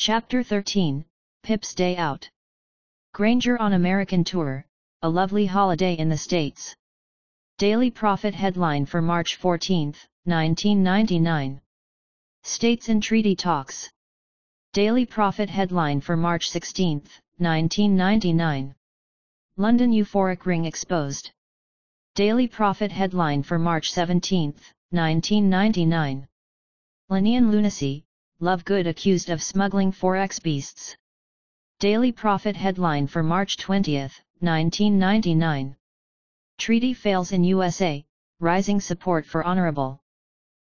Chapter 13, Pip's Day Out. Granger on American Tour, a lovely holiday in the States. Daily Prophet headline for March 14, 1999. States and Treaty Talks. Daily Prophet headline for March 16, 1999. London Euphoric Ring exposed. Daily Prophet headline for March 17, 1999. Lenian lunacy, Lovegood accused of smuggling forex beasts. Daily Prophet headline for March 20, 1999. Treaty fails in USA, rising support for Honorable.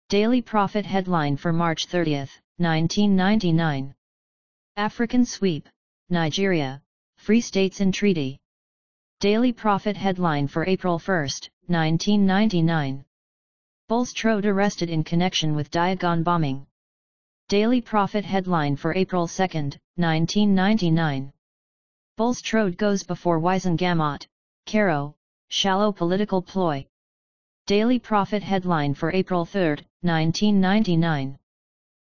Daily Prophet headline for March 30, 1999. African sweep, Nigeria, Free States in Treaty. Daily Prophet headline for April 1, 1999. Bulstrode arrested in connection with Diagon bombing. Daily Prophet headline for April 2, 1999. Bulstrode goes before Wizengamot, Caro, shallow political ploy. Daily Prophet headline for April 3, 1999.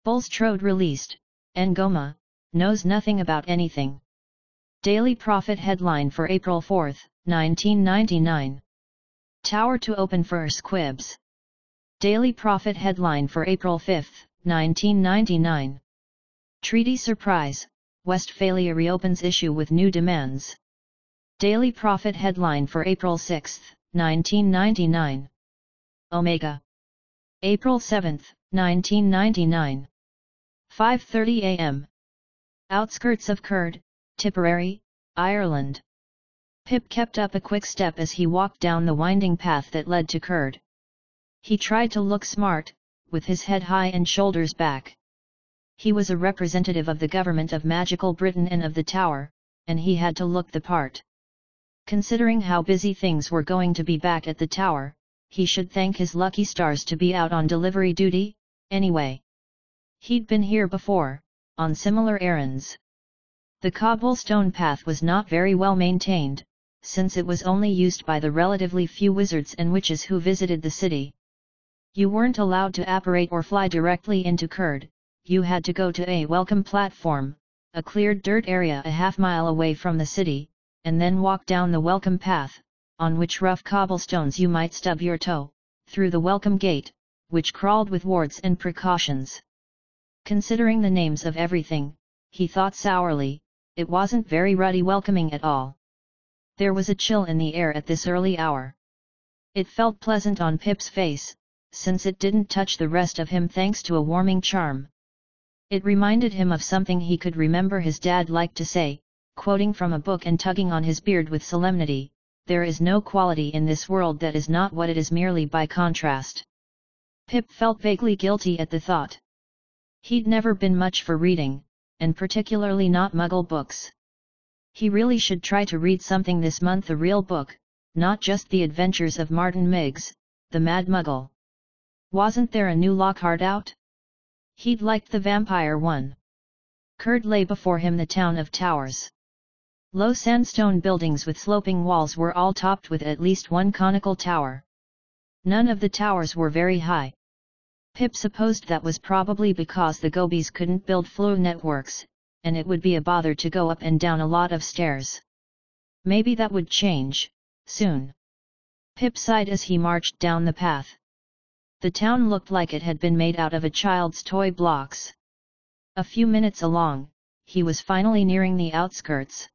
Bulstrode released, Ngoma, knows nothing about anything. Daily Prophet headline for April 4, 1999. Tower to open for Squibs. Daily Prophet headline for April 5, 1999. Treaty Surprise, Westphalia reopens issue with new demands. Daily Prophet headline for April 6, 1999. Omega. April 7, 1999. 5.30 am. Outskirts of Curd, Tipperary, Ireland. Pip kept up a quick step as he walked down the winding path that led to Curd. He tried to look smart, with his head high and shoulders back. He was a representative of the government of magical Britain and of the Tower, and he had to look the part. Considering how busy things were going to be back at the Tower, he should thank his lucky stars to be out on delivery duty, anyway. He'd been here before, on similar errands. The cobblestone path was not very well maintained, since it was only used by the relatively few wizards and witches who visited the city. You weren't allowed to apparate or fly directly into Kurd, you had to go to a welcome platform, a cleared dirt area a half mile away from the city, and then walk down the welcome path, on which rough cobblestones you might stub your toe, through the welcome gate, which crawled with wards and precautions. Considering the names of everything, he thought sourly, it wasn't very ruddy welcoming at all. There was a chill in the air at this early hour. It felt pleasant on Pip's face, since it didn't touch the rest of him thanks to a warming charm. It reminded him of something he could remember his dad liked to say, quoting from a book and tugging on his beard with solemnity, there is no quality in this world that is not what it is merely by contrast. Pip felt vaguely guilty at the thought. He'd never been much for reading, and particularly not muggle books. He really should try to read something this month a real book, not just the adventures of Martin Miggs, the Mad Muggle. Wasn't there a new Lockhart out? He'd liked the vampire one. Curd lay before him the town of towers. Low sandstone buildings with sloping walls were all topped with at least one conical tower. None of the towers were very high. Pip supposed that was probably because the Gobies couldn't build Floo networks, and it would be a bother to go up and down a lot of stairs. Maybe that would change, soon. Pip sighed as he marched down the path. The town looked like it had been made out of a child's toy blocks. A few minutes along, he was finally nearing the outskirts.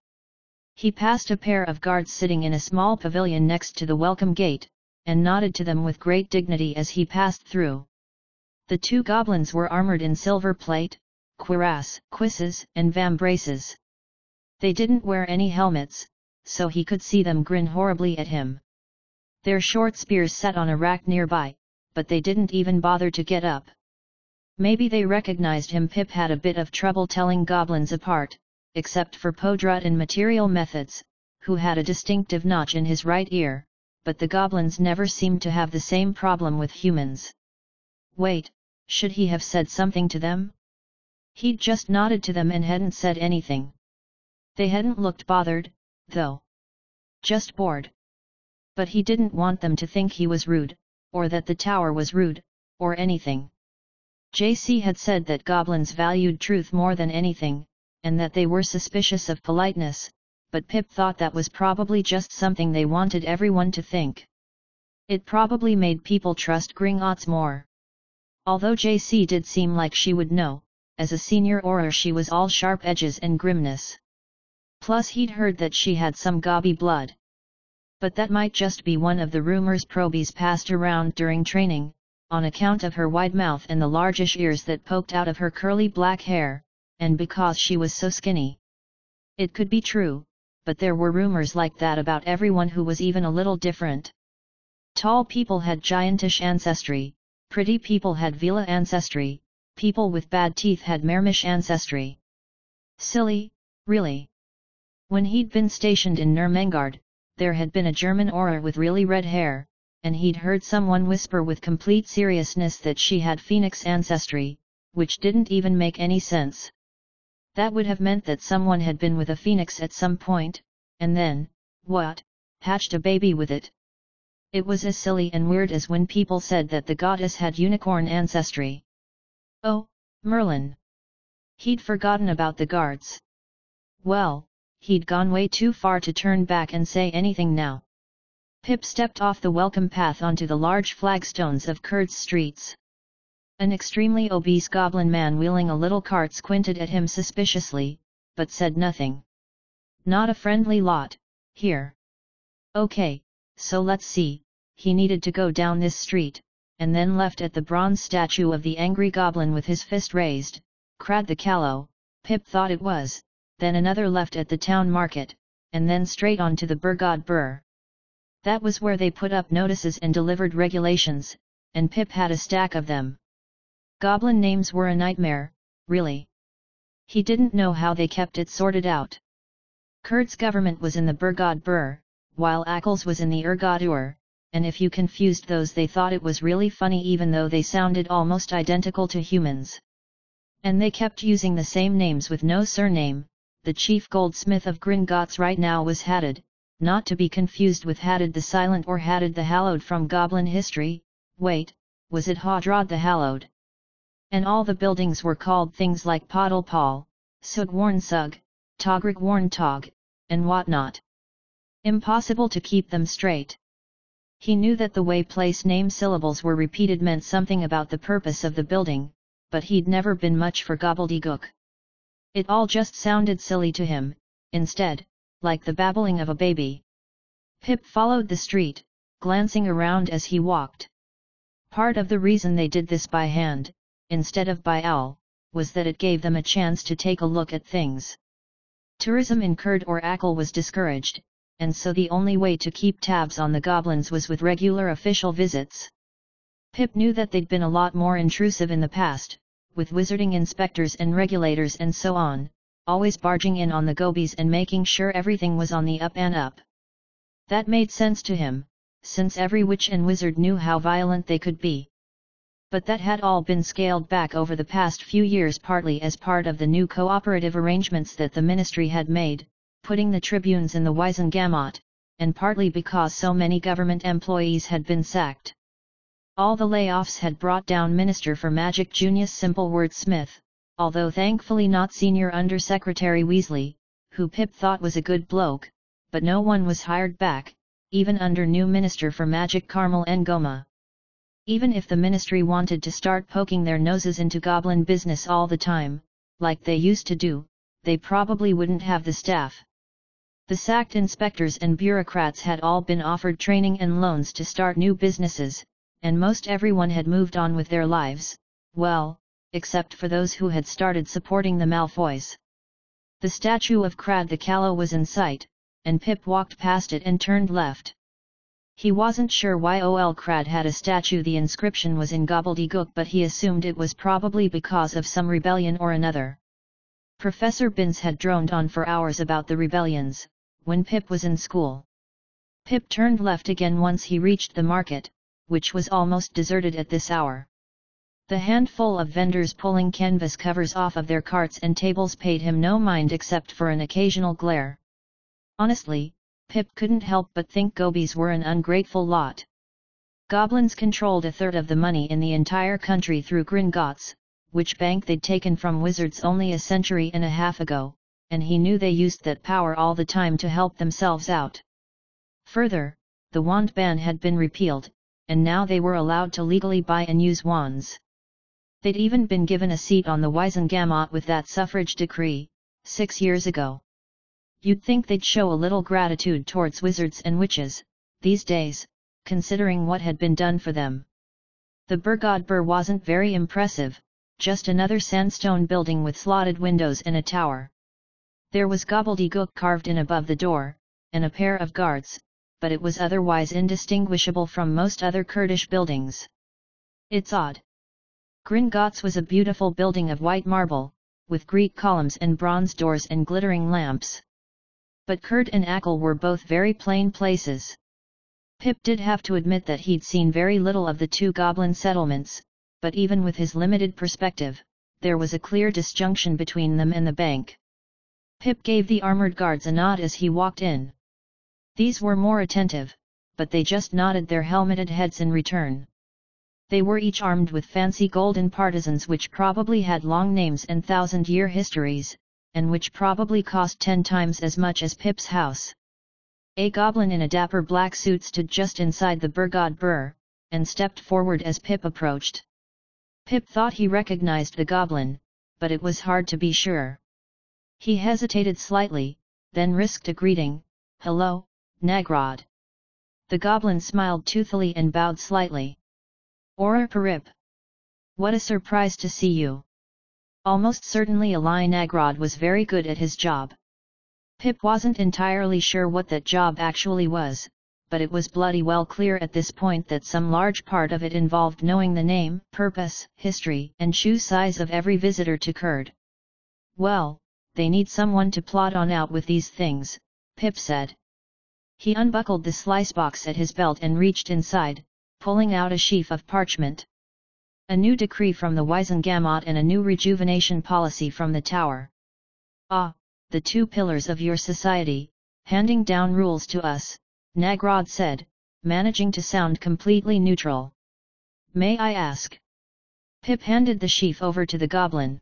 He passed a pair of guards sitting in a small pavilion next to the welcome gate, and nodded to them with great dignity as he passed through. The two goblins were armored in silver plate, cuirass, cuisses, and vambraces. They didn't wear any helmets, so he could see them grin horribly at him. Their short spears sat on a rack nearby, but they didn't even bother to get up. Maybe they recognized him Pip had a bit of trouble telling goblins apart, except for Podrut and Material Methods, who had a distinctive notch in his right ear, but the goblins never seemed to have the same problem with humans. Wait, should he have said something to them? He'd just nodded to them and hadn't said anything. They hadn't looked bothered, though. Just bored. But he didn't want them to think he was rude, or that the tower was rude, or anything. JC had said that goblins valued truth more than anything, and that they were suspicious of politeness, but Pip thought that was probably just something they wanted everyone to think. It probably made people trust Gringotts more. Although JC did seem like she would know, as a senior Auror she was all sharp edges and grimness. Plus he'd heard that she had some gobby blood. But that might just be one of the rumors probies passed around during training, on account of her wide mouth and the largish ears that poked out of her curly black hair, and because she was so skinny. It could be true, but there were rumors like that about everyone who was even a little different. Tall people had giantish ancestry, pretty people had Veela ancestry, people with bad teeth had Mermish ancestry. Silly, really. When he'd been stationed in Nurmengard, there had been a German Auror with really red hair, and he'd heard someone whisper with complete seriousness that she had Phoenix ancestry, which didn't even make any sense. That would have meant that someone had been with a phoenix at some point, and then, what, hatched a baby with it. It was as silly and weird as when people said that the goddess had unicorn ancestry. Oh, Merlin! He'd forgotten about the guards. Well, he'd gone way too far to turn back and say anything now. Pip stepped off the welcome path onto the large flagstones of Kurd's streets. An extremely obese goblin man wheeling a little cart squinted at him suspiciously, but said nothing. Not a friendly lot, here. Okay, so let's see, he needed to go down this street, and then left at the bronze statue of the angry goblin with his fist raised, Crad the Callow, Pip thought it was, then another left at the town market, and then straight on to the Burgod Burr. That was where they put up notices and delivered regulations, and Pip had a stack of them. Goblin names were a nightmare, really. He didn't know how they kept it sorted out. Kurd's government was in the Burgod Burr, while Ackles was in the Urgadur, and if you confused those they thought it was really funny even though they sounded almost identical to humans. And they kept using the same names with no surname, the chief goldsmith of Gringotts right now was Haddad, not to be confused with Haddad the Silent or Haddad the Hallowed from Goblin history, wait, was it Hadrad the Hallowed? And all the buildings were called things like Podal Paul, Sug Warn Sug, Tog, and whatnot. Impossible to keep them straight. He knew that the way place name syllables were repeated meant something about the purpose of the building, but he'd never been much for gobbledygook. It all just sounded silly to him, instead, like the babbling of a baby. Pip followed the street, glancing around as he walked. Part of the reason they did this by hand, instead of by owl, was that it gave them a chance to take a look at things. Tourism in Kurd or Ackle was discouraged, and so the only way to keep tabs on the goblins was with regular official visits. Pip knew that they'd been a lot more intrusive in the past, with wizarding inspectors and regulators and so on, always barging in on the gobies and making sure everything was on the up and up. That made sense to him, since every witch and wizard knew how violent they could be. But that had all been scaled back over the past few years partly as part of the new cooperative arrangements that the ministry had made, putting the tribunes in the Wizengamot, and partly because so many government employees had been sacked. All the layoffs had brought down Minister for Magic Junius Simpleword Smith, although thankfully not Senior Undersecretary Weasley, who Pip thought was a good bloke, but no one was hired back, even under new Minister for Magic Carmel Ngoma. Even if the ministry wanted to start poking their noses into goblin business all the time, like they used to do, they probably wouldn't have the staff. The sacked inspectors and bureaucrats had all been offered training and loans to start new businesses, and most everyone had moved on with their lives, well, except for those who had started supporting the Malfoys. The statue of Crad the Callow was in sight, and Pip walked past it and turned left. He wasn't sure why OL Crad had a statue the inscription was in gobbledygook but he assumed it was probably because of some rebellion or another. Professor Binns had droned on for hours about the rebellions, when Pip was in school. Pip turned left again once he reached the market, which was almost deserted at this hour. The handful of vendors pulling canvas covers off of their carts and tables paid him no mind except for an occasional glare. Honestly, Pip couldn't help but think gobies were an ungrateful lot. Goblins controlled a third of the money in the entire country through Gringotts, which bank they'd taken from wizards only a century and a half ago, and he knew they used that power all the time to help themselves out. Further, the wand ban had been repealed, and now they were allowed to legally buy and use wands. They'd even been given a seat on the Wizengamot with that suffrage decree, six years ago. You'd think they'd show a little gratitude towards wizards and witches, these days, considering what had been done for them. The Burgod Bur wasn't very impressive, just another sandstone building with slotted windows and a tower. There was gobbledygook carved in above the door, and a pair of guards, but it was otherwise indistinguishable from most other Kurdish buildings. It's odd. Gringotts was a beautiful building of white marble, with Greek columns and bronze doors and glittering lamps. But Kurd and Akil were both very plain places. Pip did have to admit that he'd seen very little of the two goblin settlements, but even with his limited perspective, there was a clear disjunction between them and the bank. Pip gave the armored guards a nod as he walked in. These were more attentive, but they just nodded their helmeted heads in return. They were each armed with fancy golden partisans which probably had long names and thousand-year histories, and which probably cost ten times as much as Pip's house. A goblin in a dapper black suit stood just inside the Burgod Burr, and stepped forward as Pip approached. Pip thought he recognized the goblin, but it was hard to be sure. He hesitated slightly, then risked a greeting, Hello, Nagrod. The goblin smiled toothily and bowed slightly. Auror Parip. What a surprise to see you. Almost certainly Ali Nagrod was very good at his job. Pip wasn't entirely sure what that job actually was, but it was bloody well clear at this point that some large part of it involved knowing the name, purpose, history, and shoe size of every visitor to Kurd. Well, they need someone to plot on out with these things, Pip said. He unbuckled the slice box at his belt and reached inside, pulling out a sheaf of parchment. A new decree from the Wizengamot and a new rejuvenation policy from the tower. Ah, the two pillars of your society, handing down rules to us, Nagrod said, managing to sound completely neutral. May I ask? Pip handed the sheaf over to the goblin.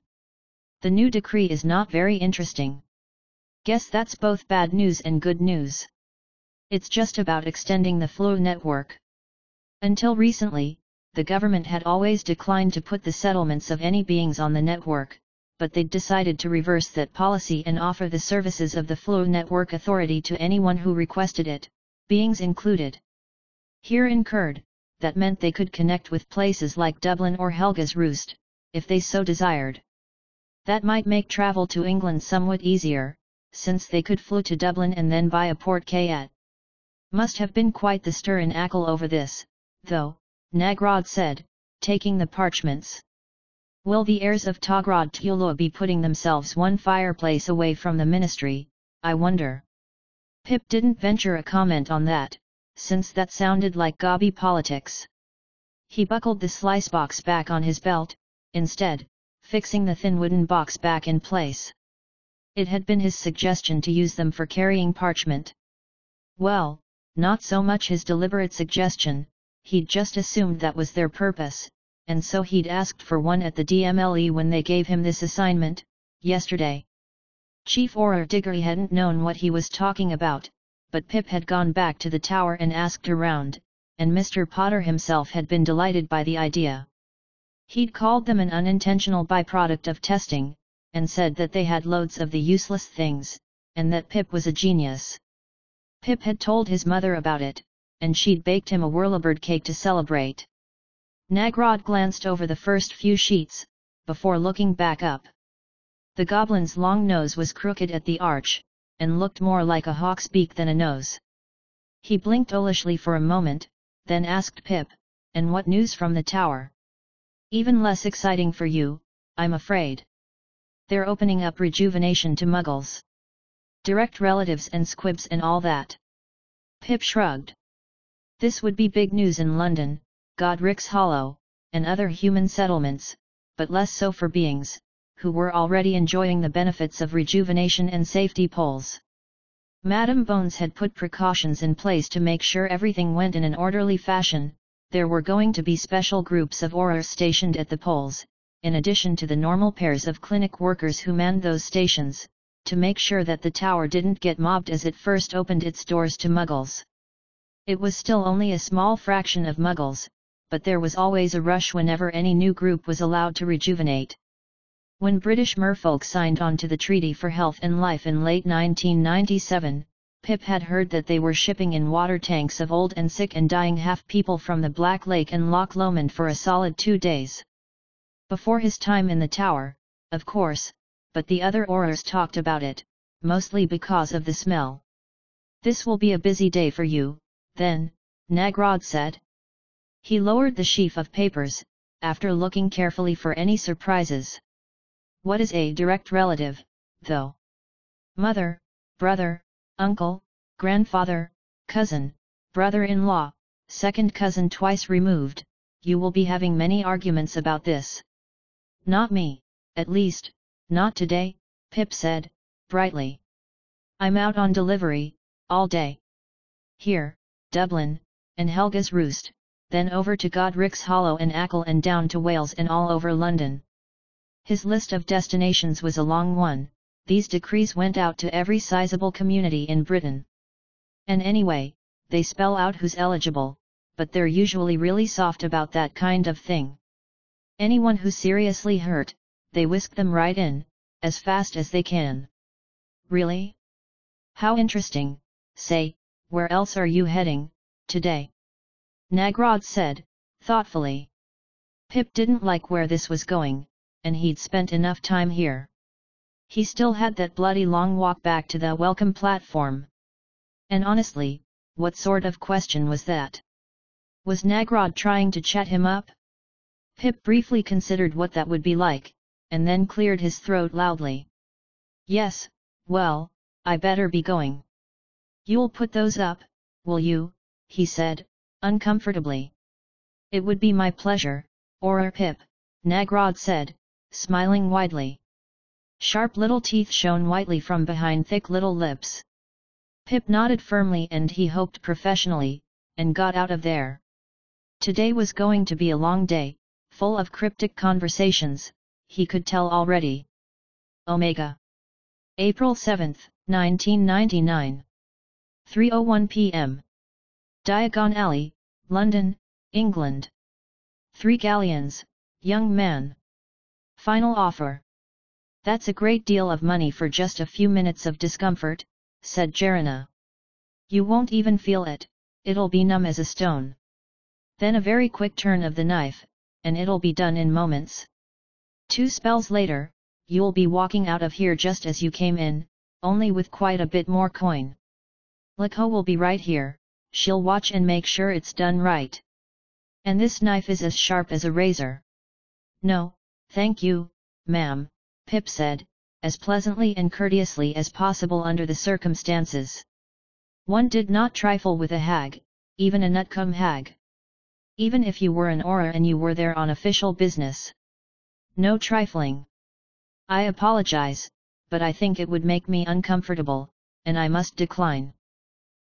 The new decree is not very interesting. Guess that's both bad news and good news. It's just about extending the Floo network. Until recently, the government had always declined to put the settlements of any beings on the network, but they'd decided to reverse that policy and offer the services of the Floo Network Authority to anyone who requested it beings included. Here in Kurd, that meant they could connect with places like Dublin or Helga's Roost, if they so desired. That might make travel to England somewhat easier, since they could Floo to Dublin and then buy a port at. Must have been quite the stir in Akil over this, though, Nagrod said, taking the parchments. Will the heirs of Tograd Tula be putting themselves one fireplace away from the ministry, I wonder? Pip didn't venture a comment on that, since that sounded like gobby politics. He buckled the slice box back on his belt, instead, fixing the thin wooden box back in place. It had been his suggestion to use them for carrying parchment. Well, not so much his deliberate suggestion, he'd just assumed that was their purpose, and so he'd asked for one at the DMLE when they gave him this assignment, yesterday. Chief Auror Diggory hadn't known what he was talking about, but Pip had gone back to the tower and asked around, and Mr. Potter himself had been delighted by the idea. He'd called them an unintentional byproduct of testing, and said that they had loads of the useless things, and that Pip was a genius. Pip had told his mother about it, and she'd baked him a whirlybird cake to celebrate. Nagrod glanced over the first few sheets, before looking back up. The goblin's long nose was crooked at the arch, and looked more like a hawk's beak than a nose. He blinked owlishly for a moment, then asked Pip, and what news from the tower? Even less exciting for you, I'm afraid. They're opening up rejuvenation to muggles. Direct relatives and squibs and all that. Pip shrugged. This would be big news in London, Godric's Hollow, and other human settlements, but less so for beings, who were already enjoying the benefits of rejuvenation and safety poles. Madame Bones had put precautions in place to make sure everything went in an orderly fashion, there were going to be special groups of Aurors stationed at the poles, in addition to the normal pairs of clinic workers who manned those stations, to make sure that the tower didn't get mobbed as it first opened its doors to muggles. It was still only a small fraction of muggles, but there was always a rush whenever any new group was allowed to rejuvenate. When British merfolk signed on to the Treaty for Health and Life in late 1997, Pip had heard that they were shipping in water tanks of old and sick and dying half people from the Black Lake and Loch Lomond for a solid two days. Before his time in the tower, of course, but the other Aurors talked about it, mostly because of the smell. This will be a busy day for you, then, Nagrod said. He lowered the sheaf of papers, after looking carefully for any surprises. What is a direct relative, though? Mother, brother, uncle, grandfather, cousin, brother-in-law, second cousin twice removed, you will be having many arguments about this. Not me, at least, not today, Pip said, brightly. I'm out on delivery, all day. Here, Dublin, and Helga's Roost, then over to Godric's Hollow and Ackle and down to Wales and all over London. His list of destinations was a long one, these decrees went out to every sizable community in Britain. And anyway, they spell out who's eligible, but they're usually really soft about that kind of thing. Anyone who's seriously hurt, they whisk them right in, as fast as they can. Really? How interesting, say, where else are you heading, today? Nagrod said, thoughtfully. Pip didn't like where this was going, and he'd spent enough time here. He still had that bloody long walk back to the welcome platform. And honestly, what sort of question was that? Was Nagrod trying to chat him up? Pip briefly considered what that would be like, and then cleared his throat loudly. Yes, well, I better be going. You'll put those up, will you? he said, uncomfortably. It would be my pleasure, Auror Pip, Nagrod said, smiling widely. Sharp little teeth shone whitely from behind thick little lips. Pip nodded firmly and he hoped professionally, and got out of there. Today was going to be a long day, full of cryptic conversations, he could tell already. Omega. April 7, 1999. 3.01 p.m. Diagon Alley, London, England. Three galleons, young man. Final offer. That's a great deal of money for just a few minutes of discomfort, said Jarina. You won't even feel it, it'll be numb as a stone. Then a very quick turn of the knife, and it'll be done in moments. Two spells later, you'll be walking out of here just as you came in, only with quite a bit more coin. Lakho will be right here, she'll watch and make sure it's done right. And this knife is as sharp as a razor. No, Thank you, ma'am, Pip said, as pleasantly and courteously as possible under the circumstances. One did not trifle with a hag, even a nutcombe hag. Even if you were an Auror and you were there on official business. No trifling. I apologize, but I think it would make me uncomfortable, and I must decline.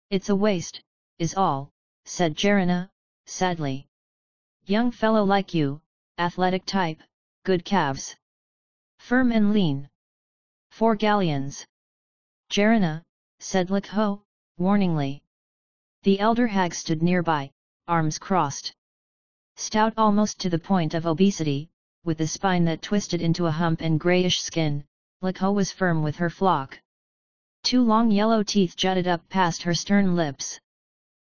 It's a waste, is all, said Jarina, sadly. Young fellow like you, athletic type, good calves. Firm and lean. Four galleons. Jarina, said Lakho, warningly. The elder hag stood nearby, arms crossed. Stout almost to the point of obesity, with a spine that twisted into a hump and greyish skin, Lakho was firm with her flock. Two long yellow teeth jutted up past her stern lips.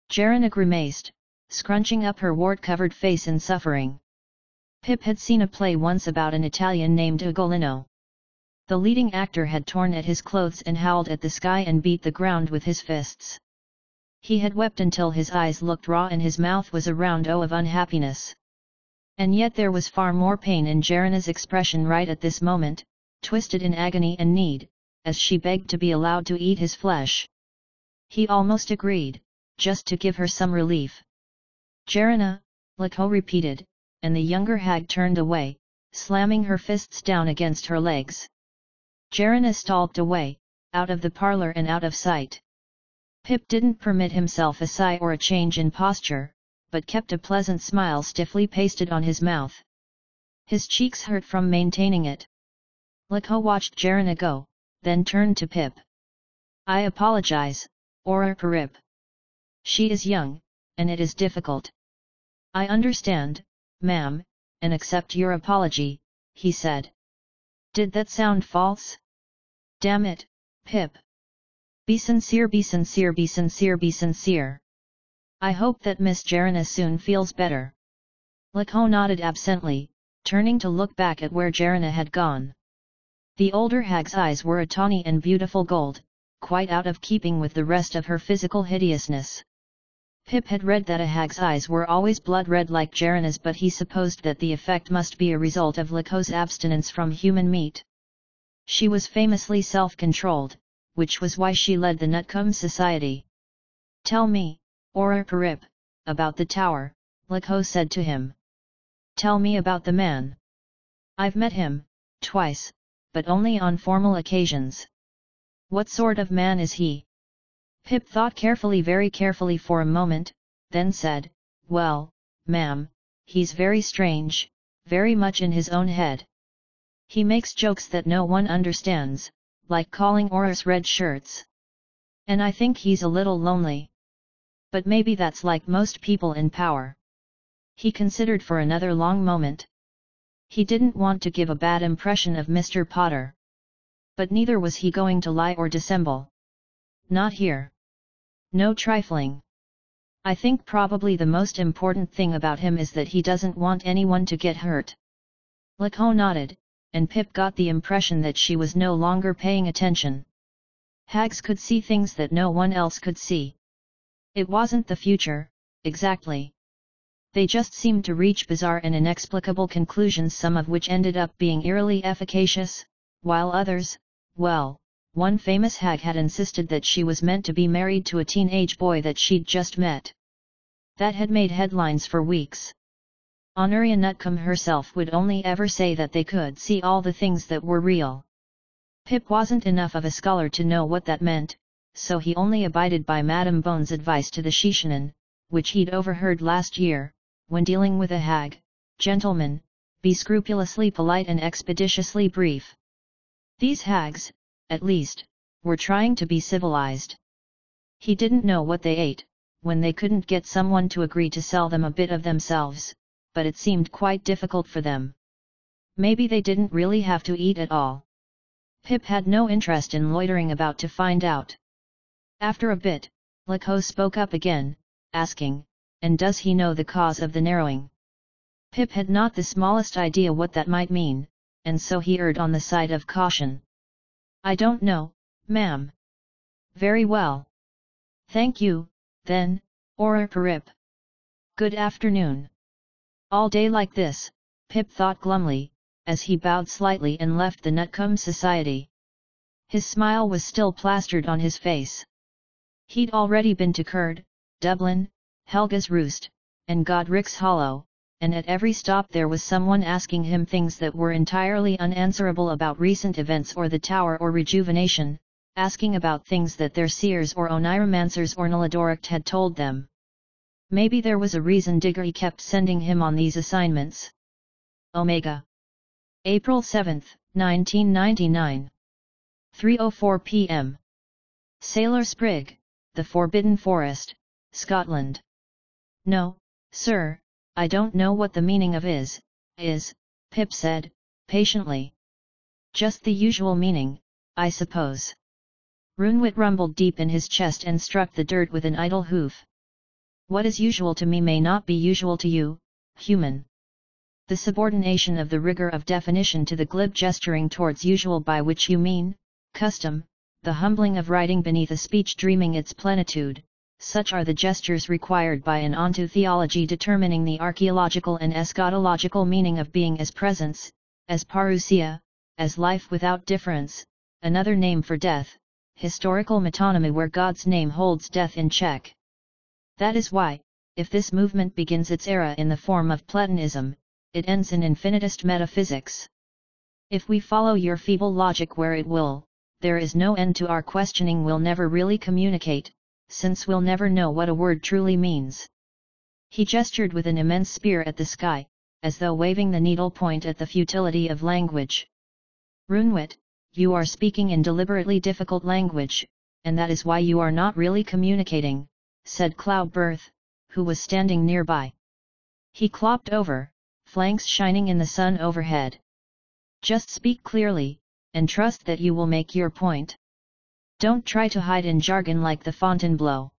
Jarina grimaced, scrunching up her wart-covered face in suffering. Pip had seen a play once about an Italian named Ugolino. The leading actor had torn at his clothes and howled at the sky and beat the ground with his fists. He had wept until his eyes looked raw and his mouth was a round O of unhappiness. And yet there was far more pain in Jarina's expression right at this moment, twisted in agony and need, as she begged to be allowed to eat his flesh. He almost agreed, just to give her some relief. Jarina, Lakho repeated, and the younger hag turned away, slamming her fists down against her legs. Jarina stalked away, out of the parlour and out of sight. Pip didn't permit himself a sigh or a change in posture, but kept a pleasant smile stiffly pasted on his mouth. His cheeks hurt from maintaining it. Liko watched Jarana go, then turned to Pip. I apologize, Auror Parip. She is young, and it is difficult. I understand, ma'am, and accept your apology, he said. Did that sound false? Damn it, Pip. Be sincere, be sincere, be sincere, be sincere. I hope that Miss Jarana soon feels better. Liko nodded absently, turning to look back at where Jarana had gone. The older hag's eyes were a tawny and beautiful gold, quite out of keeping with the rest of her physical hideousness. Pip had read that a hag's eyes were always blood red like Jarana's but he supposed that the effect must be a result of Liko's abstinence from human meat. She was famously self-controlled, which was why she led the Nutcombe Society. Tell me, Auror Parip, about the tower, Liko said to him. Tell me about the man. I've met him, twice, but only on formal occasions. What sort of man is he? Pip thought carefully very carefully for a moment, then said, Well, ma'am, he's very strange, very much in his own head. He makes jokes that no one understands, like calling Aurors red shirts. And I think he's a little lonely. But maybe that's like most people in power. He considered for another long moment. He didn't want to give a bad impression of Mr. Potter. But neither was he going to lie or dissemble. Not here. No trifling. I think probably the most important thing about him is that he doesn't want anyone to get hurt. Liko nodded, and Pip got the impression that she was no longer paying attention. Hags could see things that no one else could see. It wasn't the future, exactly. They just seemed to reach bizarre and inexplicable conclusions some of which ended up being eerily efficacious, while others, well, one famous hag had insisted that she was meant to be married to a teenage boy that she'd just met. That had made headlines for weeks. Honoria Nutcombe herself would only ever say that they could see all the things that were real. Pip wasn't enough of a scholar to know what that meant, so he only abided by Madame Bone's advice to the Shishanan, which he'd overheard last year, when dealing with a hag, gentlemen, be scrupulously polite and expeditiously brief. These hags, at least, were trying to be civilized. He didn't know what they ate, when they couldn't get someone to agree to sell them a bit of themselves, but it seemed quite difficult for them. Maybe they didn't really have to eat at all. Pip had no interest in loitering about to find out. After a bit, Liko spoke up again, asking, and does he know the cause of the narrowing? Pip had not the smallest idea what that might mean, and so he erred on the side of caution. I don't know, ma'am. Very well. Thank you, then, Auror Parip. Good afternoon. All day like this, Pip thought glumly, as he bowed slightly and left the Nutcombe Society. His smile was still plastered on his face. He'd already been to Curd, Dublin, Helga's Roost, and Godric's Hollow, and at every stop there was someone asking him things that were entirely unanswerable about recent events or the tower or rejuvenation, asking about things that their seers or oniromancers or Nilodorict had told them. Maybe there was a reason Diggory kept sending him on these assignments. Omega. April 7, 1999. 3.04 p.m. Sailor Sprig, The Forbidden Forest, Scotland. No, sir, I don't know what the meaning of is, is, Pip said, patiently. Just the usual meaning, I suppose. Runewit rumbled deep in his chest and struck the dirt with an idle hoof. What is usual to me may not be usual to you, human. The subordination of the rigor of definition to the glib gesturing towards usual by which you mean, custom, the humbling of writing beneath a speech dreaming its plenitude, such are the gestures required by an onto theology determining the archaeological and eschatological meaning of being as presence, as parousia, as life without difference, another name for death, historical metonymy where God's name holds death in check. That is why, if this movement begins its era in the form of Platonism, it ends in infinitist metaphysics. If we follow your feeble logic where it will, there is no end to our questioning we'll never really communicate, since we'll never know what a word truly means. He gestured with an immense spear at the sky, as though waving the needle point at the futility of language. Runewit, you are speaking in deliberately difficult language, and that is why you are not really communicating, said Cloudbirth, who was standing nearby. He clopped over, flanks shining in the sun overhead. Just speak clearly, and trust that you will make your point. Don't try to hide in jargon like the Fontainebleau.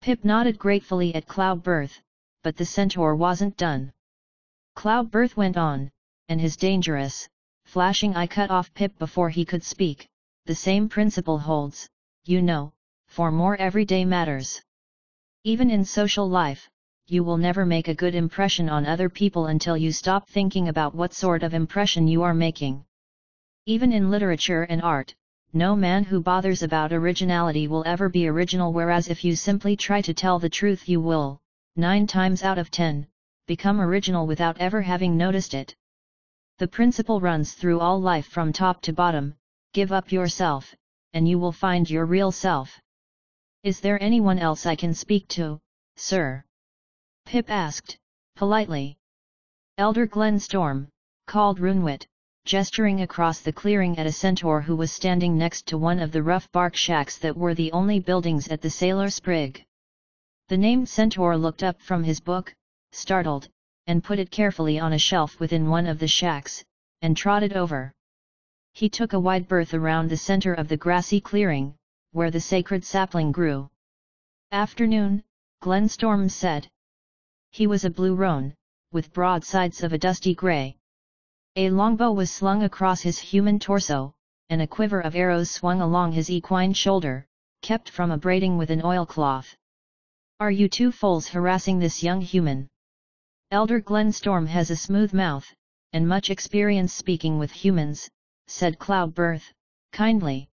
Pip nodded gratefully at Cloudbirth, but the centaur wasn't done. Cloudbirth went on, and his dangerous, flashing eye cut off Pip before he could speak, the same principle holds, you know, for more everyday matters. Even in social life, you will never make a good impression on other people until you stop thinking about what sort of impression you are making. Even in literature and art, no man who bothers about originality will ever be original whereas if you simply try to tell the truth you will, 9 times out of 10, become original without ever having noticed it. The principle runs through all life from top to bottom, give up yourself, and you will find your real self. Is there anyone else I can speak to, sir? Pip asked, politely. Elder Glenstorm, called Runewit, gesturing across the clearing at a centaur who was standing next to one of the rough bark shacks that were the only buildings at the Sailor Sprig. The named centaur looked up from his book, startled, and put it carefully on a shelf within one of the shacks, and trotted over. He took a wide berth around the center of the grassy clearing, where the sacred sapling grew. Afternoon, Glenstorm said. He was a blue roan, with broad sides of a dusty grey. A longbow was slung across his human torso, and a quiver of arrows swung along his equine shoulder, kept from a braiding with an oilcloth. Are you two foals harassing this young human? Elder Glenstorm has a smooth mouth, and much experience speaking with humans, said Cloudbirth, kindly.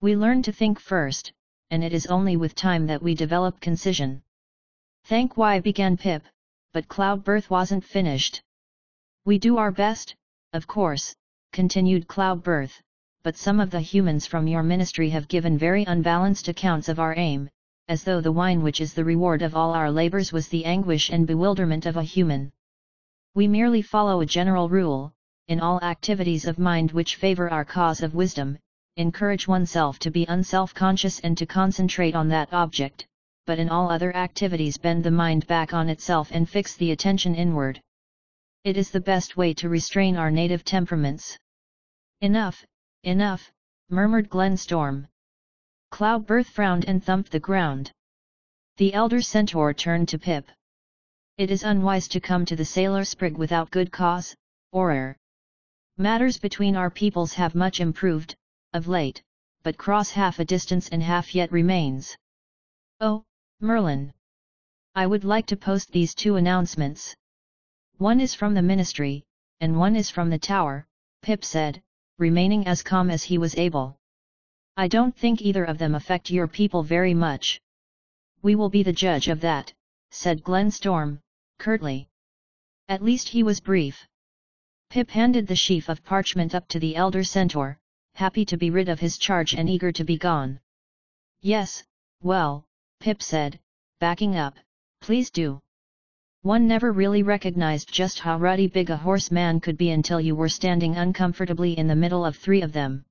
We learn to think first, and it is only with time that we develop concision. Thank why began Pip, but Cloudbirth wasn't finished. We do our best, of course, continued Cloudbirth, but some of the humans from your ministry have given very unbalanced accounts of our aim, as though the wine which is the reward of all our labors was the anguish and bewilderment of a human. We merely follow a general rule, in all activities of mind which favor our cause of wisdom, encourage oneself to be unself-conscious and to concentrate on that object, but in all other activities bend the mind back on itself and fix the attention inward. It is the best way to restrain our native temperaments. Enough, enough, murmured Glenstorm. Cloudbirth frowned and thumped the ground. The elder centaur turned to Pip. It is unwise to come to the sailor sprig without good cause, or Matters between our peoples have much improved, of late, but cross half a distance and half yet remains. Oh, Merlin! I would like to post these two announcements. One is from the ministry, and one is from the tower, Pip said, remaining as calm as he was able. I don't think either of them affect your people very much. We will be the judge of that, said Glenstorm, curtly. At least he was brief. Pip handed the sheaf of parchment up to the elder centaur, happy to be rid of his charge and eager to be gone. Yes, well, Pip said, backing up, please do. One never really recognized just how ruddy big a horseman could be until you were standing uncomfortably in the middle of three of them.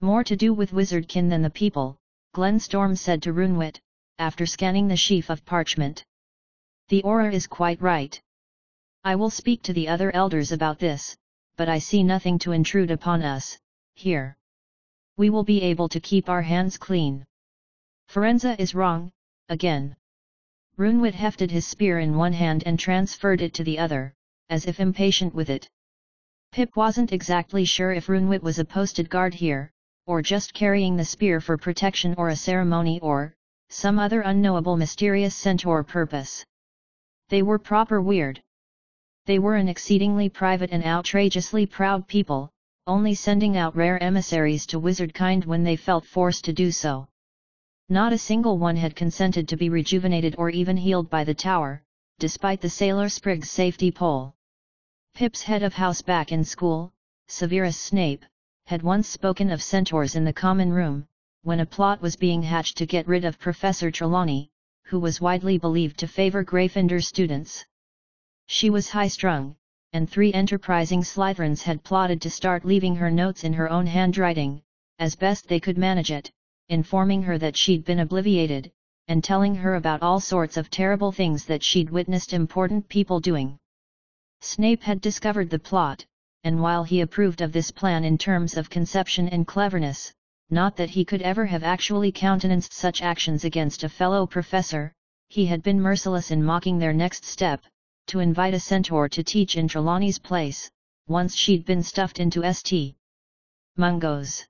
More to do with wizardkin than the people, Glenstorm said to Runewit, after scanning the sheaf of parchment. The Auror is quite right. I will speak to the other elders about this, but I see nothing to intrude upon us, here. We will be able to keep our hands clean. Firenze is wrong, again. Runewit hefted his spear in one hand and transferred it to the other, as if impatient with it. Pip wasn't exactly sure if Runewit was a posted guard here, or just carrying the spear for protection or a ceremony or, some other unknowable mysterious centaur purpose. They were proper weird. They were an exceedingly private and outrageously proud people, only sending out rare emissaries to wizard kind when they felt forced to do so. Not a single one had consented to be rejuvenated or even healed by the tower, despite the Sailor Sprig's safety pole. Pip's head of house back in school, Severus Snape, had once spoken of centaurs in the common room, when a plot was being hatched to get rid of Professor Trelawney, who was widely believed to favor Gryffindor students. She was high-strung, and three enterprising Slytherins had plotted to start leaving her notes in her own handwriting, as best they could manage it, informing her that she'd been obliviated, and telling her about all sorts of terrible things that she'd witnessed important people doing. Snape had discovered the plot, and while he approved of this plan in terms of conception and cleverness, not that he could ever have actually countenanced such actions against a fellow professor, he had been merciless in mocking their next step, to invite a centaur to teach in Trelawney's place, once she'd been stuffed into St. Mungo's.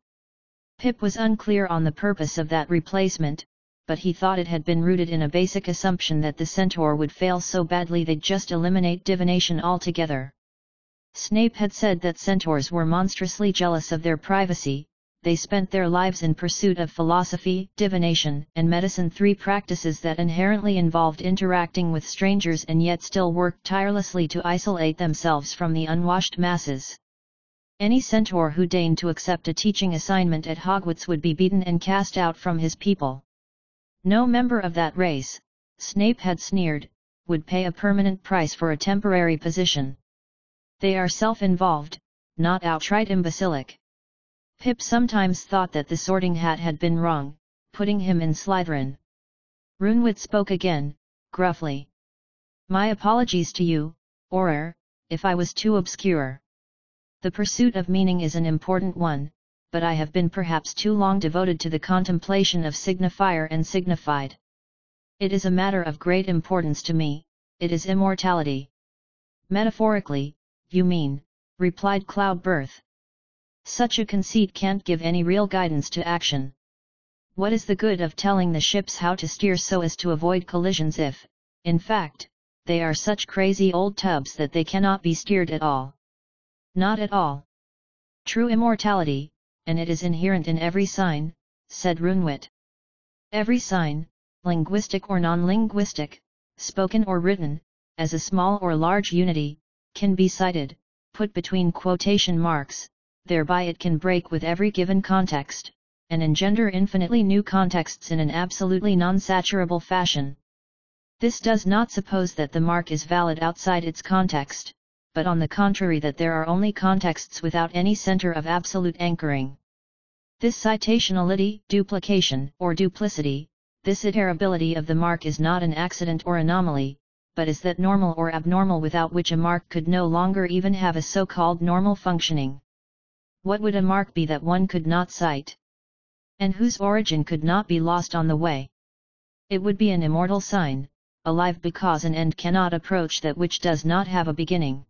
Pip was unclear on the purpose of that replacement, but he thought it had been rooted in a basic assumption that the centaur would fail so badly they'd just eliminate divination altogether. Snape had said that centaurs were monstrously jealous of their privacy, they spent their lives in pursuit of philosophy, divination, and medicine three practices that inherently involved interacting with strangers and yet still worked tirelessly to isolate themselves from the unwashed masses. Any centaur who deigned to accept a teaching assignment at Hogwarts would be beaten and cast out from his people. No member of that race, Snape had sneered, would pay a permanent price for a temporary position. They are self-involved, not outright imbecilic. Pip sometimes thought that the sorting hat had been wrong, putting him in Slytherin. Roonwit spoke again, gruffly. My apologies to you, Auror, if I was too obscure. The pursuit of meaning is an important one, but I have been perhaps too long devoted to the contemplation of signifier and signified. It is a matter of great importance to me, it is immortality. Metaphorically, you mean, replied Cloudbirth. Such a conceit can't give any real guidance to action. What is the good of telling the ships how to steer so as to avoid collisions if, in fact, they are such crazy old tubs that they cannot be steered at all? Not at all. True immortality, and it is inherent in every sign, said Roonwit. Every sign, linguistic or non-linguistic, spoken or written, as a small or large unity, can be cited, put between quotation marks, thereby it can break with every given context, and engender infinitely new contexts in an absolutely non-saturable fashion. This does not suppose that the mark is valid outside its context, but on the contrary that there are only contexts without any center of absolute anchoring. This citationality, duplication, or duplicity, this iterability of the mark is not an accident or anomaly, but is that normal or abnormal without which a mark could no longer even have a so-called normal functioning what would a mark be that one could not cite? And whose origin could not be lost on the way? It would be an immortal sign, alive because an end cannot approach that which does not have a beginning.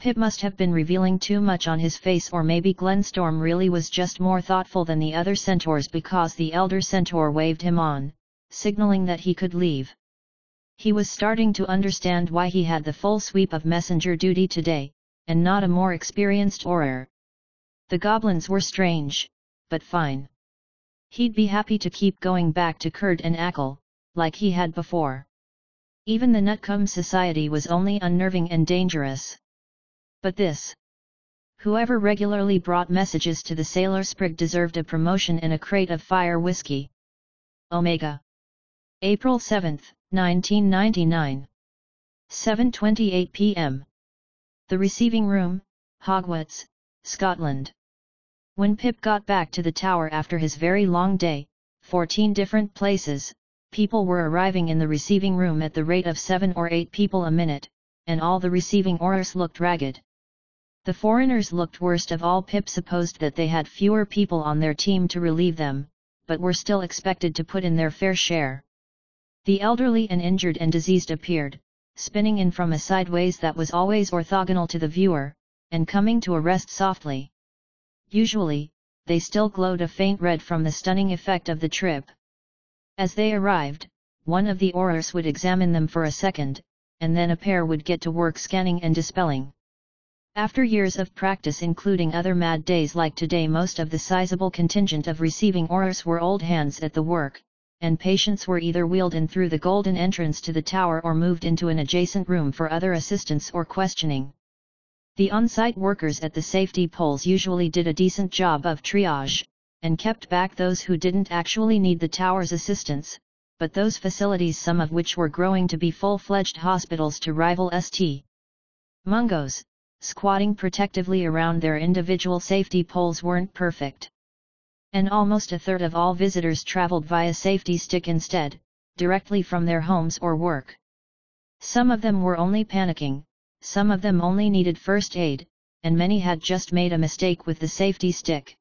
Pip must have been revealing too much on his face or maybe Glenstorm really was just more thoughtful than the other centaurs because the elder centaur waved him on, signaling that he could leave. He was starting to understand why he had the full sweep of messenger duty today, and not a more experienced Auror. The goblins were strange, but fine. He'd be happy to keep going back to Kurt and Ackle, like he had before. Even the Nutcombe Society was only unnerving and dangerous. But this. Whoever regularly brought messages to the Sailor Sprig deserved a promotion and a crate of fire whiskey. Omega. April 7, 1999. 7.28 p.m. The Receiving Room, Hogwarts, Scotland. When Pip got back to the tower after his very long day, 14 different places, people were arriving in the receiving room at the rate of 7 or 8 people a minute, and all the receiving Aurors looked ragged. The foreigners looked worst of all Pip supposed that they had fewer people on their team to relieve them, but were still expected to put in their fair share. The elderly and injured and diseased appeared, spinning in from a sideways that was always orthogonal to the viewer, and coming to a rest softly. Usually, they still glowed a faint red from the stunning effect of the trip. As they arrived, one of the Aurors would examine them for a second, and then a pair would get to work scanning and dispelling. After years of practice including other mad days like today most of the sizable contingent of receiving Aurors were old hands at the work, and patients were either wheeled in through the golden entrance to the tower or moved into an adjacent room for other assistance or questioning. The on-site workers at the safety poles usually did a decent job of triage, and kept back those who didn't actually need the tower's assistance, but those facilities some of which were growing to be full-fledged hospitals to rival St. Mungos, squatting protectively around their individual safety poles weren't perfect. And almost a third of all visitors traveled via safety stick instead, directly from their homes or work. Some of them were only panicking, some of them only needed first aid, and many had just made a mistake with the safety stick.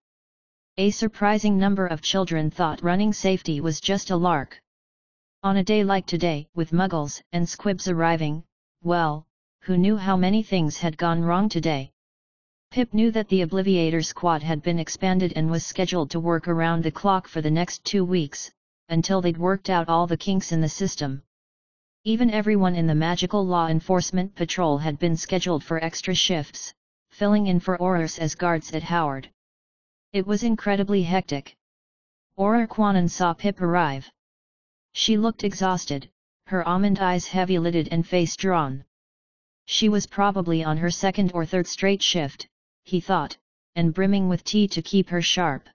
A surprising number of children thought running safety was just a lark. On a day like today, with muggles and squibs arriving, well, who knew how many things had gone wrong today? Pip knew that the Obliviator squad had been expanded and was scheduled to work around the clock for the next two weeks, until they'd worked out all the kinks in the system. Even everyone in the Magical Law Enforcement Patrol had been scheduled for extra shifts, filling in for Aurors as guards at Howard. It was incredibly hectic. Auror Quanon saw Pip arrive. She looked exhausted, her almond eyes heavy-lidded and face drawn. She was probably on her second or third straight shift, he thought, and brimming with tea to keep her sharp.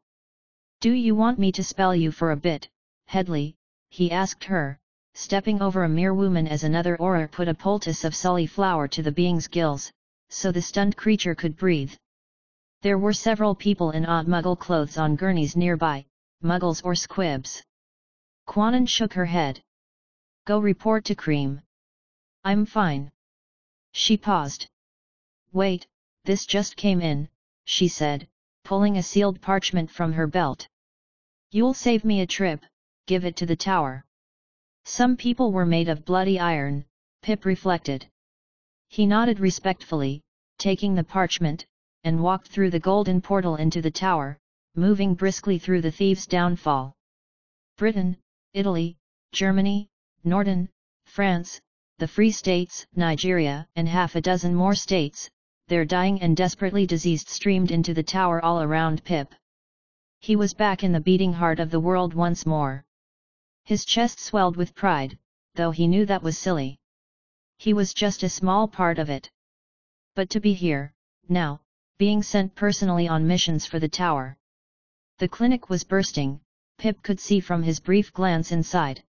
Do you want me to spell you for a bit, Hedley? he asked her, stepping over a merwoman as another Auror put a poultice of sully flower to the being's gills, so the stunned creature could breathe. There were several people in odd muggle clothes on gurneys nearby, muggles or squibs. Quanon shook her head. Go report to Cream. I'm fine. She paused. Wait, this just came in, she said, pulling a sealed parchment from her belt. You'll save me a trip, give it to the tower. Some people were made of bloody iron, Pip reflected. He nodded respectfully, taking the parchment, and walked through the golden portal into the tower, moving briskly through the thieves' downfall. Britain, Italy, Germany, Norden, France, the Free States, Nigeria, and half a dozen more states, their dying and desperately diseased streamed into the tower all around Pip. He was back in the beating heart of the world once more. His chest swelled with pride, though he knew that was silly. He was just a small part of it. But to be here, now, being sent personally on missions for the tower. The clinic was bursting, Pip could see from his brief glance inside.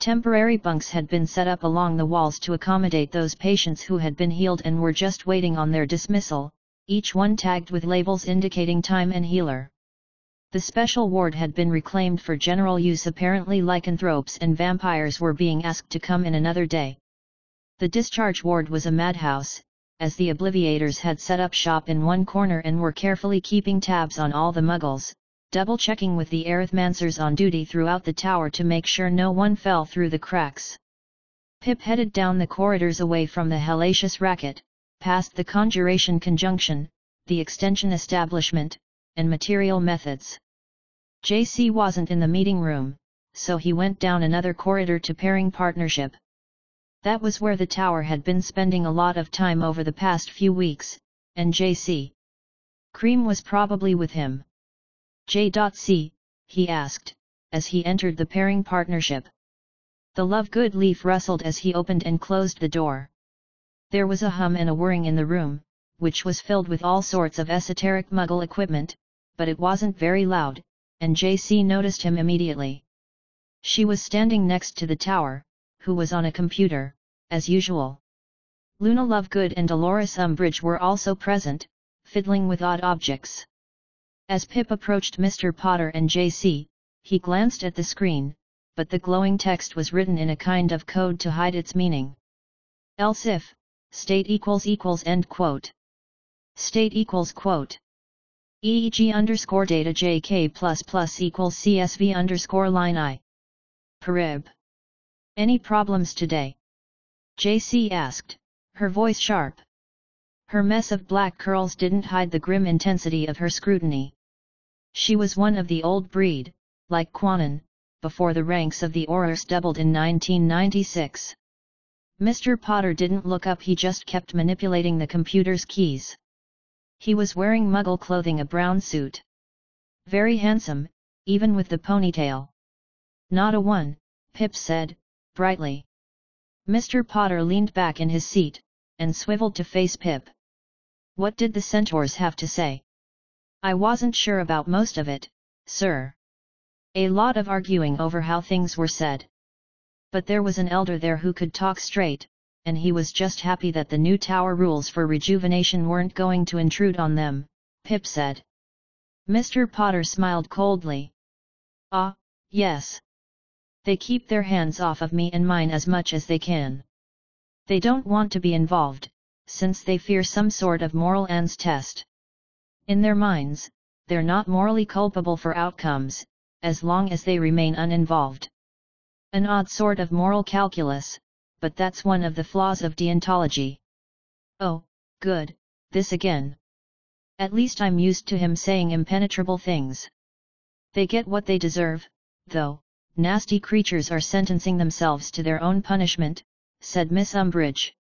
Temporary bunks had been set up along the walls to accommodate those patients who had been healed and were just waiting on their dismissal, each one tagged with labels indicating time and healer. The special ward had been reclaimed for general use apparently lycanthropes and vampires were being asked to come in another day. The discharge ward was a madhouse, as the Obliviators had set up shop in one corner and were carefully keeping tabs on all the muggles, double-checking with the arithmancers on duty throughout the tower to make sure no one fell through the cracks. Pip headed down the corridors away from the hellacious racket, past the conjuration conjunction, the extension establishment, and material methods. JC wasn't in the meeting room, so he went down another corridor to pairing partnership. That was where the tower had been spending a lot of time over the past few weeks, and JC. Cream was probably with him. J.C., he asked, as he entered the pairing partnership. The Lovegood leaf rustled as he opened and closed the door. There was a hum and a whirring in the room, which was filled with all sorts of esoteric muggle equipment, but it wasn't very loud, and JC noticed him immediately. She was standing next to the tower, who was on a computer, as usual. Luna Lovegood and Dolores Umbridge were also present, fiddling with odd objects. As Pip approached Mr. Potter and JC, he glanced at the screen, but the glowing text was written in a kind of code to hide its meaning. Else if, state equals equals end quote. State equals quote. EEG underscore data JK plus plus equals CSV underscore line I. Parip. Any problems today? JC asked, her voice sharp. Her mess of black curls didn't hide the grim intensity of her scrutiny. She was one of the old breed, like Quanon, before the ranks of the Aurors doubled in 1996. Mr. Potter didn't look up he just kept manipulating the computer's keys. He was wearing muggle clothing a brown suit. Very handsome, even with the ponytail. Not a one, Pip said, brightly. Mr. Potter leaned back in his seat, and swiveled to face Pip. What did the centaurs have to say? I wasn't sure about most of it, sir. A lot of arguing over how things were said. But there was an elder there who could talk straight, and he was just happy that the new tower rules for rejuvenation weren't going to intrude on them, Pip said. Mr. Potter smiled coldly. Ah, yes. They keep their hands off of me and mine as much as they can. They don't want to be involved, since they fear some sort of moral ends test. In their minds, they're not morally culpable for outcomes, as long as they remain uninvolved. An odd sort of moral calculus, but that's one of the flaws of deontology. Oh, good, this again. At least I'm used to him saying impenetrable things. They get what they deserve, though, nasty creatures are sentencing themselves to their own punishment, said Miss Umbridge.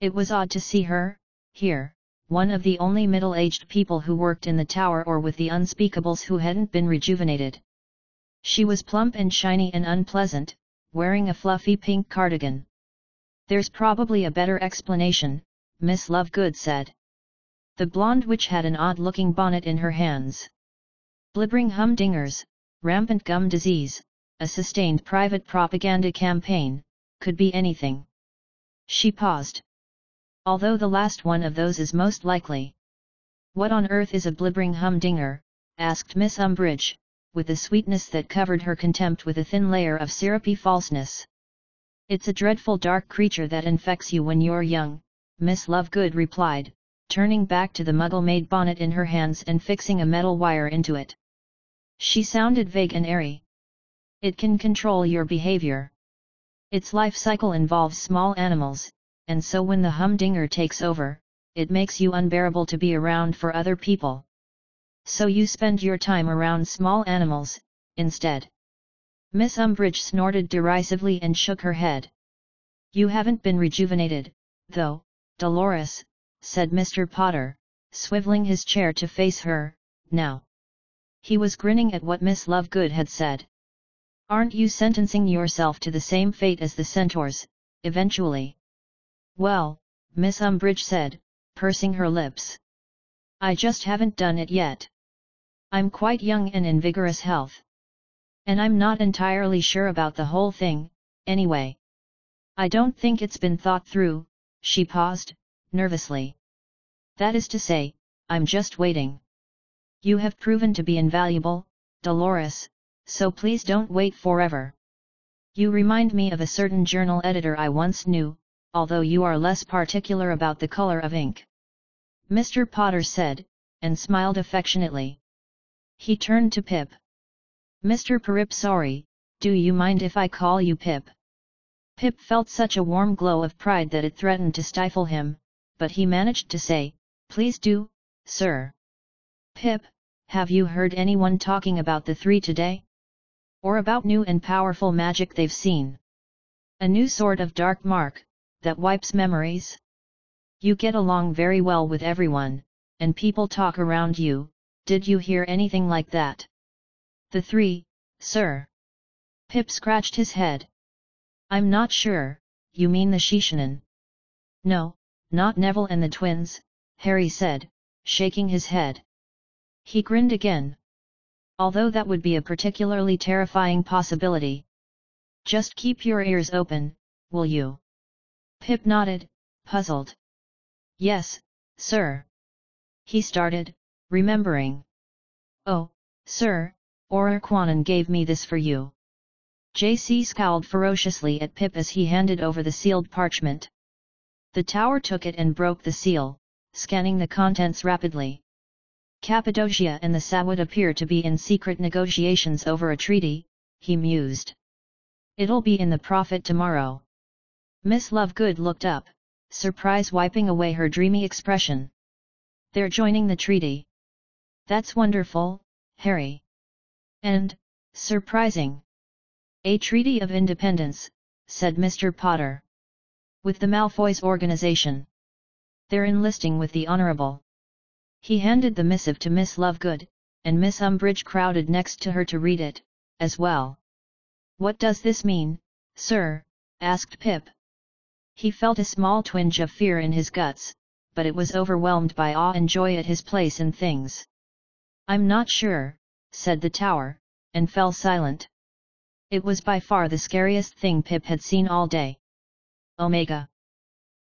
It was odd to see her, here, one of the only middle-aged people who worked in the tower or with the unspeakables who hadn't been rejuvenated. She was plump and shiny and unpleasant, wearing a fluffy pink cardigan. There's probably a better explanation, Miss Lovegood said. The blonde witch had an odd-looking bonnet in her hands. Blibbering humdingers, rampant gum disease, a sustained private propaganda campaign, could be anything. She paused although the last one of those is most likely. What on earth is a blibbering humdinger? asked Miss Umbridge, with a sweetness that covered her contempt with a thin layer of syrupy falseness. It's a dreadful dark creature that infects you when you're young, Miss Lovegood replied, turning back to the muggle-made bonnet in her hands and fixing a metal wire into it. She sounded vague and airy. It can control your behavior. Its life cycle involves small animals, and so when the humdinger takes over, it makes you unbearable to be around for other people. So you spend your time around small animals, instead. Miss Umbridge snorted derisively and shook her head. You haven't been rejuvenated, though, Dolores, said Mr. Potter, swiveling his chair to face her, now. He was grinning at what Miss Lovegood had said. Aren't you sentencing yourself to the same fate as the centaurs, eventually? Well, Miss Umbridge said, pursing her lips. I just haven't done it yet. I'm quite young and in vigorous health. And I'm not entirely sure about the whole thing, anyway. I don't think it's been thought through, she paused, nervously. That is to say, I'm just waiting. You have proven to be invaluable, Dolores, so please don't wait forever. You remind me of a certain journal editor I once knew, although you are less particular about the color of ink. Mr. Potter said, and smiled affectionately. He turned to Pip. Mr. Parip sorry, do you mind if I call you Pip? Pip felt such a warm glow of pride that it threatened to stifle him, but he managed to say, Please do, sir. Pip, have you heard anyone talking about the three today? Or about new and powerful magic they've seen? A new sort of dark mark, that wipes memories? You get along very well with everyone, and people talk around you, did you hear anything like that? The three, sir. Pip scratched his head. I'm not sure, you mean the Shishanan? No, not Neville and the twins, Harry said, shaking his head. He grinned again. Although that would be a particularly terrifying possibility. Just keep your ears open, will you? Pip nodded, puzzled. Yes, sir. He started, remembering. Oh, sir, Auror gave me this for you. JC scowled ferociously at Pip as he handed over the sealed parchment. The tower took it and broke the seal, scanning the contents rapidly. Cappadocia and the Sawat appear to be in secret negotiations over a treaty, he mused. It'll be in the Prophet tomorrow. Miss Lovegood looked up, surprise wiping away her dreamy expression. They're joining the treaty. That's wonderful, Harry. And, surprising. A treaty of independence, said Mr. Potter. With the Malfoys organization. They're enlisting with the Honourable. He handed the missive to Miss Lovegood, and Miss Umbridge crowded next to her to read it, as well. What does this mean, sir? asked Pip. He felt a small twinge of fear in his guts, but it was overwhelmed by awe and joy at his place in things. I'm not sure, said the tower, and fell silent. It was by far the scariest thing Pip had seen all day. Omega.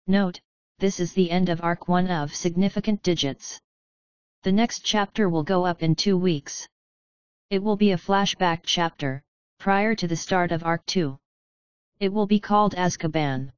Note, this is the end of Arc 1 of significant digits. The next chapter will go up in two weeks. It will be a flashback chapter, prior to the start of Arc 2. It will be called Azkaban.